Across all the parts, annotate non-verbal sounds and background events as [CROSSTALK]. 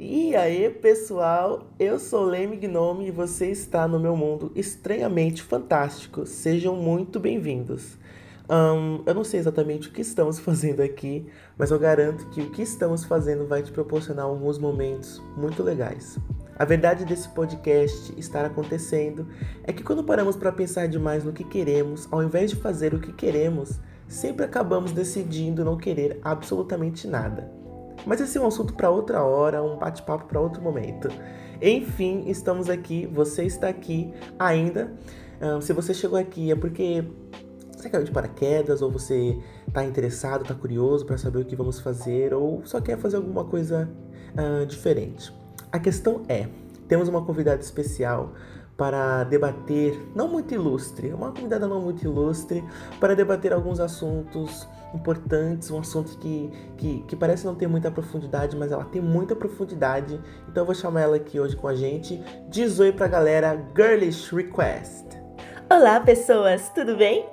E aí, pessoal, eu sou Leme Gnome e você está no meu mundo estranhamente fantástico. Sejam muito bem-vindos. Um, eu não sei exatamente o que estamos [LAUGHS] fazendo aqui, mas eu garanto que o que estamos fazendo vai te proporcionar alguns momentos muito legais. A verdade desse podcast estar acontecendo é que quando paramos para pensar demais no que queremos, ao invés de fazer o que queremos, sempre acabamos decidindo não querer absolutamente nada. Mas esse é um assunto para outra hora, um bate-papo para outro momento. Enfim, estamos aqui, você está aqui ainda. Um, se você chegou aqui é porque você caiu de paraquedas, ou você está interessado, está curioso para saber o que vamos fazer, ou só quer fazer alguma coisa uh, diferente. A questão é: temos uma convidada especial para debater, não muito ilustre, uma convidada não muito ilustre, para debater alguns assuntos importantes, um assunto que, que, que, parece não ter muita profundidade, mas ela tem muita profundidade. Então eu vou chamar ela aqui hoje com a gente. Diz oi pra galera, Girlish Request. Olá, pessoas, tudo bem?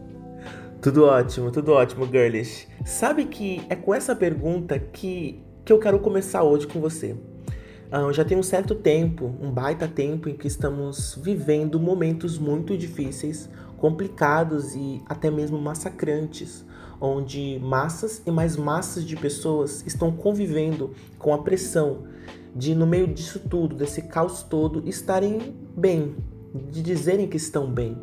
[LAUGHS] tudo ótimo, tudo ótimo, Girlish. Sabe que é com essa pergunta que, que eu quero começar hoje com você. Uh, já tem um certo tempo, um baita tempo, em que estamos vivendo momentos muito difíceis, complicados e até mesmo massacrantes, onde massas e mais massas de pessoas estão convivendo com a pressão de, no meio disso tudo, desse caos todo, estarem bem, de dizerem que estão bem.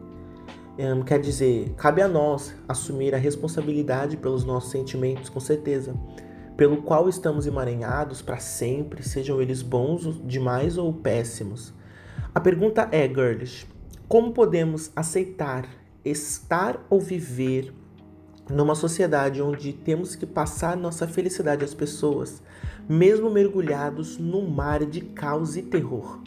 Um, quer dizer, cabe a nós assumir a responsabilidade pelos nossos sentimentos, com certeza pelo qual estamos emaranhados para sempre, sejam eles bons demais ou péssimos. A pergunta é, girls, como podemos aceitar estar ou viver numa sociedade onde temos que passar nossa felicidade às pessoas, mesmo mergulhados no mar de caos e terror?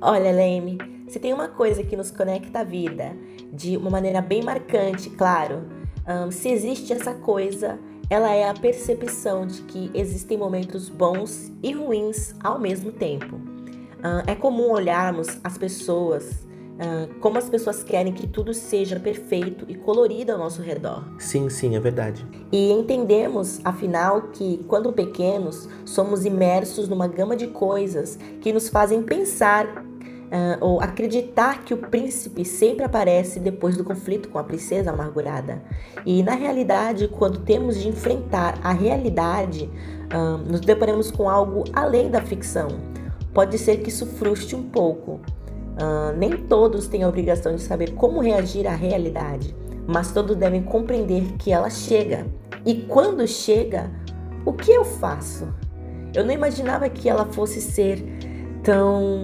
Olha, Leme, se tem uma coisa que nos conecta à vida de uma maneira bem marcante, claro, um, se existe essa coisa, ela é a percepção de que existem momentos bons e ruins ao mesmo tempo. Uh, é comum olharmos as pessoas uh, como as pessoas querem que tudo seja perfeito e colorido ao nosso redor. Sim, sim, é verdade. E entendemos, afinal, que quando pequenos somos imersos numa gama de coisas que nos fazem pensar uh, ou acreditar que o príncipe sempre aparece depois do conflito com a princesa amargurada. E na realidade, quando temos de enfrentar a realidade, uh, nos deparamos com algo além da ficção. Pode ser que isso frustre um pouco. Uh, nem todos têm a obrigação de saber como reagir à realidade, mas todos devem compreender que ela chega. E quando chega, o que eu faço? Eu não imaginava que ela fosse ser tão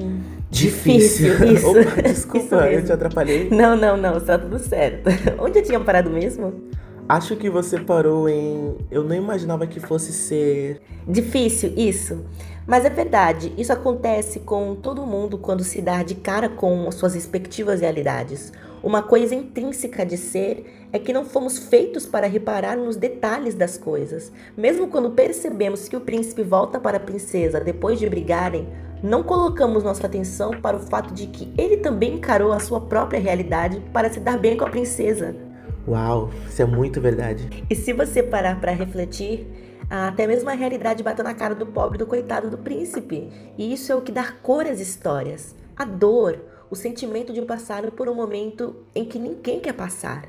Difícil. Isso. [LAUGHS] Opa, desculpa, Isso eu te atrapalhei. Não, não, não, está tudo certo. [LAUGHS] Onde eu tinha parado mesmo? Acho que você parou em. Eu não imaginava que fosse ser. Difícil, isso. Mas é verdade, isso acontece com todo mundo quando se dá de cara com suas respectivas realidades. Uma coisa intrínseca de ser é que não fomos feitos para reparar nos detalhes das coisas. Mesmo quando percebemos que o príncipe volta para a princesa depois de brigarem, não colocamos nossa atenção para o fato de que ele também encarou a sua própria realidade para se dar bem com a princesa. Uau, isso é muito verdade. E se você parar para refletir, até mesmo a realidade bate na cara do pobre do coitado do príncipe. E isso é o que dá cor às histórias. A dor, o sentimento de passar por um momento em que ninguém quer passar.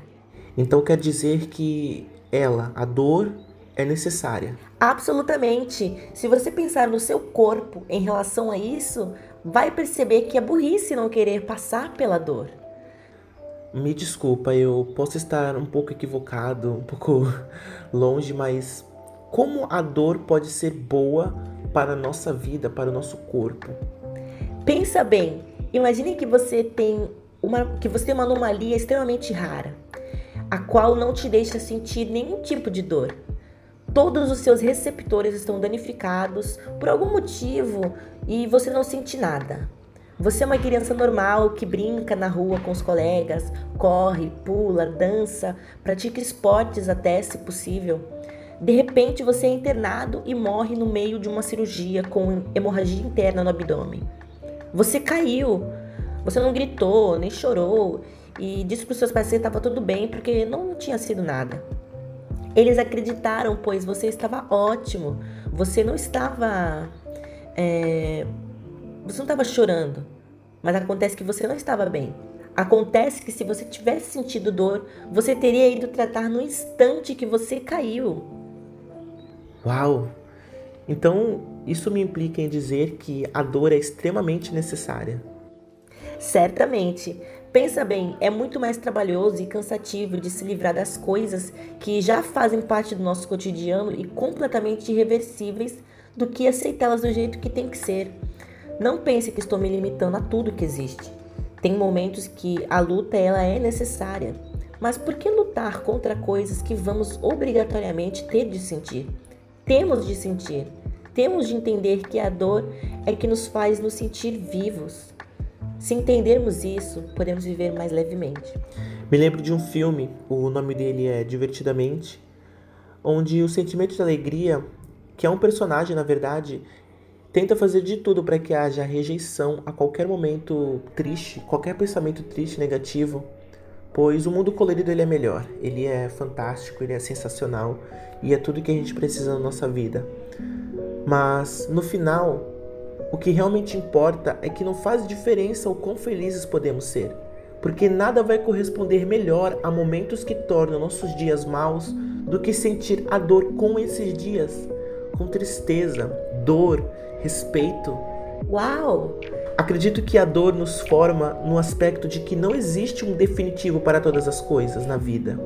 Então quer dizer que ela, a dor, é necessária. Absolutamente. Se você pensar no seu corpo em relação a isso, vai perceber que é burrice não querer passar pela dor. Me desculpa, eu posso estar um pouco equivocado, um pouco [LAUGHS] longe, mas como a dor pode ser boa para a nossa vida, para o nosso corpo? Pensa bem. Imagine que você tem uma que você tem uma anomalia extremamente rara, a qual não te deixa sentir nenhum tipo de dor todos os seus receptores estão danificados por algum motivo e você não sente nada. Você é uma criança normal que brinca na rua com os colegas, corre, pula, dança, pratica esportes até se possível. De repente você é internado e morre no meio de uma cirurgia com hemorragia interna no abdômen. Você caiu, você não gritou, nem chorou e disse para os seus pais que estava tudo bem porque não tinha sido nada. Eles acreditaram, pois você estava ótimo, você não estava é, você não estava chorando, mas acontece que você não estava bem. Acontece que se você tivesse sentido dor, você teria ido tratar no instante que você caiu. Uau! Então, isso me implica em dizer que a dor é extremamente necessária. Certamente. Pensa bem, é muito mais trabalhoso e cansativo de se livrar das coisas que já fazem parte do nosso cotidiano e completamente irreversíveis do que aceitá-las do jeito que tem que ser. Não pense que estou me limitando a tudo que existe. Tem momentos que a luta ela é necessária, mas por que lutar contra coisas que vamos obrigatoriamente ter de sentir? Temos de sentir. Temos de entender que a dor é que nos faz nos sentir vivos. Se entendermos isso, podemos viver mais levemente. Me lembro de um filme, o nome dele é Divertidamente, onde o sentimento de alegria, que é um personagem na verdade, tenta fazer de tudo para que haja rejeição a qualquer momento triste, qualquer pensamento triste, negativo, pois o mundo colorido ele é melhor, ele é fantástico, ele é sensacional e é tudo que a gente precisa na nossa vida. Mas no final, o que realmente importa é que não faz diferença o quão felizes podemos ser, porque nada vai corresponder melhor a momentos que tornam nossos dias maus do que sentir a dor com esses dias, com tristeza, dor, respeito. Uau! Acredito que a dor nos forma no aspecto de que não existe um definitivo para todas as coisas na vida.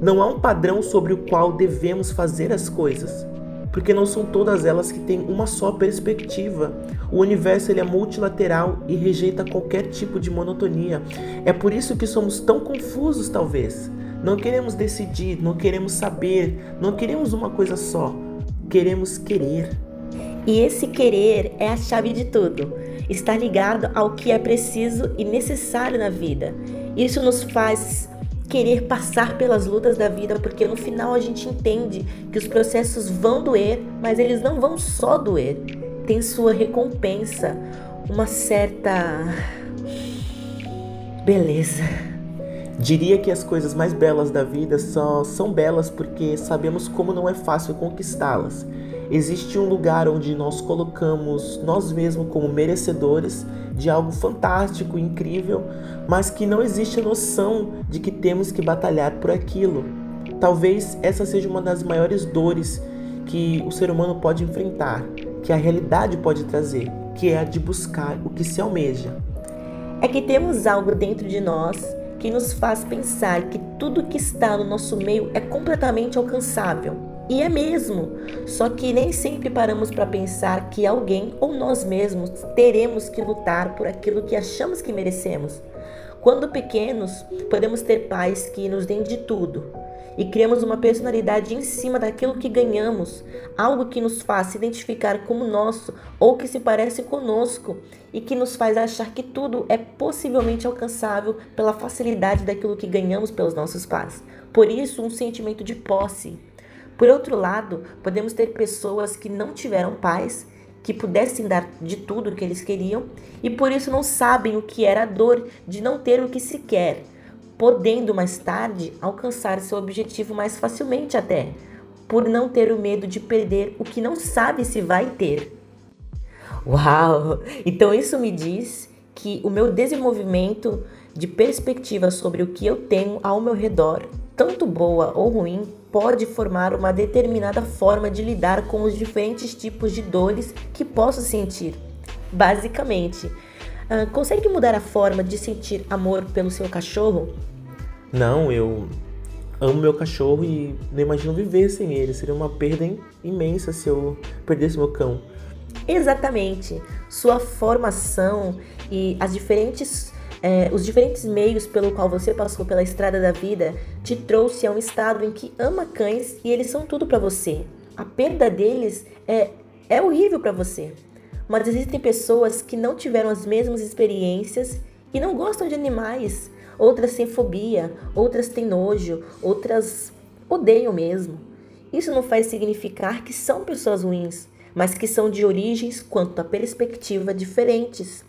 Não há um padrão sobre o qual devemos fazer as coisas porque não são todas elas que têm uma só perspectiva. O universo ele é multilateral e rejeita qualquer tipo de monotonia. É por isso que somos tão confusos, talvez. Não queremos decidir, não queremos saber, não queremos uma coisa só. Queremos querer. E esse querer é a chave de tudo. Está ligado ao que é preciso e necessário na vida. Isso nos faz querer passar pelas lutas da vida, porque no final a gente entende que os processos vão doer, mas eles não vão só doer. Tem sua recompensa, uma certa beleza. Diria que as coisas mais belas da vida só são belas porque sabemos como não é fácil conquistá-las. Existe um lugar onde nós colocamos nós mesmos como merecedores de algo fantástico, incrível, mas que não existe a noção de que temos que batalhar por aquilo. Talvez essa seja uma das maiores dores que o ser humano pode enfrentar, que a realidade pode trazer, que é a de buscar o que se almeja. É que temos algo dentro de nós que nos faz pensar que tudo que está no nosso meio é completamente alcançável e é mesmo. Só que nem sempre paramos para pensar que alguém ou nós mesmos teremos que lutar por aquilo que achamos que merecemos. Quando pequenos, podemos ter pais que nos deem de tudo e criamos uma personalidade em cima daquilo que ganhamos, algo que nos faz se identificar como nosso ou que se parece conosco e que nos faz achar que tudo é possivelmente alcançável pela facilidade daquilo que ganhamos pelos nossos pais. Por isso, um sentimento de posse por outro lado, podemos ter pessoas que não tiveram pais, que pudessem dar de tudo o que eles queriam e por isso não sabem o que era a dor de não ter o que se quer, podendo mais tarde alcançar seu objetivo mais facilmente até, por não ter o medo de perder o que não sabe se vai ter. Uau! Então isso me diz que o meu desenvolvimento de perspectiva sobre o que eu tenho ao meu redor, tanto boa ou ruim, pode formar uma determinada forma de lidar com os diferentes tipos de dores que posso sentir. Basicamente, uh, consegue mudar a forma de sentir amor pelo seu cachorro? Não, eu amo meu cachorro e não imagino viver sem ele. Seria uma perda imensa se eu perdesse meu cão. Exatamente. Sua formação e as diferentes é, os diferentes meios pelo qual você passou pela estrada da vida te trouxe a um estado em que ama cães e eles são tudo para você. A perda deles é, é horrível para você. Mas existem pessoas que não tiveram as mesmas experiências e não gostam de animais. Outras têm fobia, outras têm nojo, outras odeiam mesmo. Isso não faz significar que são pessoas ruins, mas que são de origens quanto a perspectiva diferentes.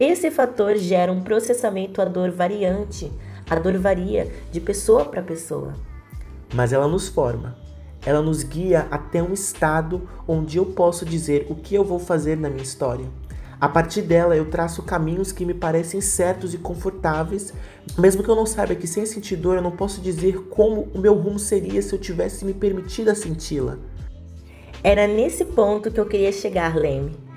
Esse fator gera um processamento à dor variante. A dor varia de pessoa para pessoa. Mas ela nos forma. Ela nos guia até um estado onde eu posso dizer o que eu vou fazer na minha história. A partir dela, eu traço caminhos que me parecem certos e confortáveis, mesmo que eu não saiba que sem sentir dor eu não posso dizer como o meu rumo seria se eu tivesse me permitido a senti-la. Era nesse ponto que eu queria chegar, Leme.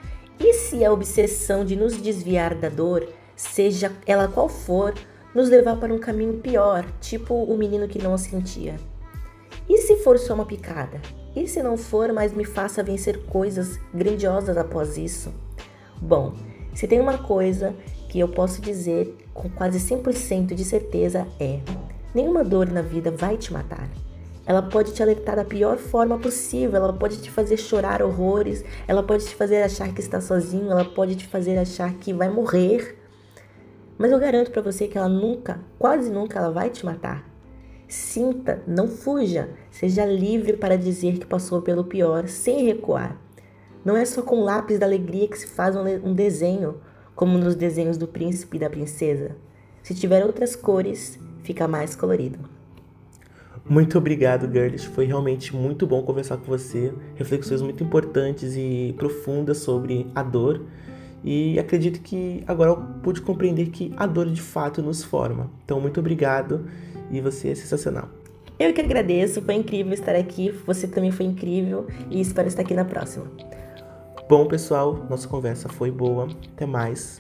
E se a obsessão de nos desviar da dor, seja ela qual for, nos levar para um caminho pior, tipo o menino que não a sentia? E se for só uma picada? E se não for, mas me faça vencer coisas grandiosas após isso? Bom, se tem uma coisa que eu posso dizer com quase 100% de certeza é: nenhuma dor na vida vai te matar. Ela pode te alertar da pior forma possível, ela pode te fazer chorar horrores, ela pode te fazer achar que está sozinho, ela pode te fazer achar que vai morrer. Mas eu garanto para você que ela nunca, quase nunca ela vai te matar. Sinta, não fuja, seja livre para dizer que passou pelo pior sem recuar. Não é só com lápis da alegria que se faz um desenho, como nos desenhos do príncipe e da princesa. Se tiver outras cores, fica mais colorido. Muito obrigado, Girlish. Foi realmente muito bom conversar com você. Reflexões muito importantes e profundas sobre a dor. E acredito que agora eu pude compreender que a dor de fato nos forma. Então, muito obrigado e você é sensacional. Eu que agradeço, foi incrível estar aqui. Você também foi incrível e espero estar aqui na próxima. Bom, pessoal, nossa conversa foi boa. Até mais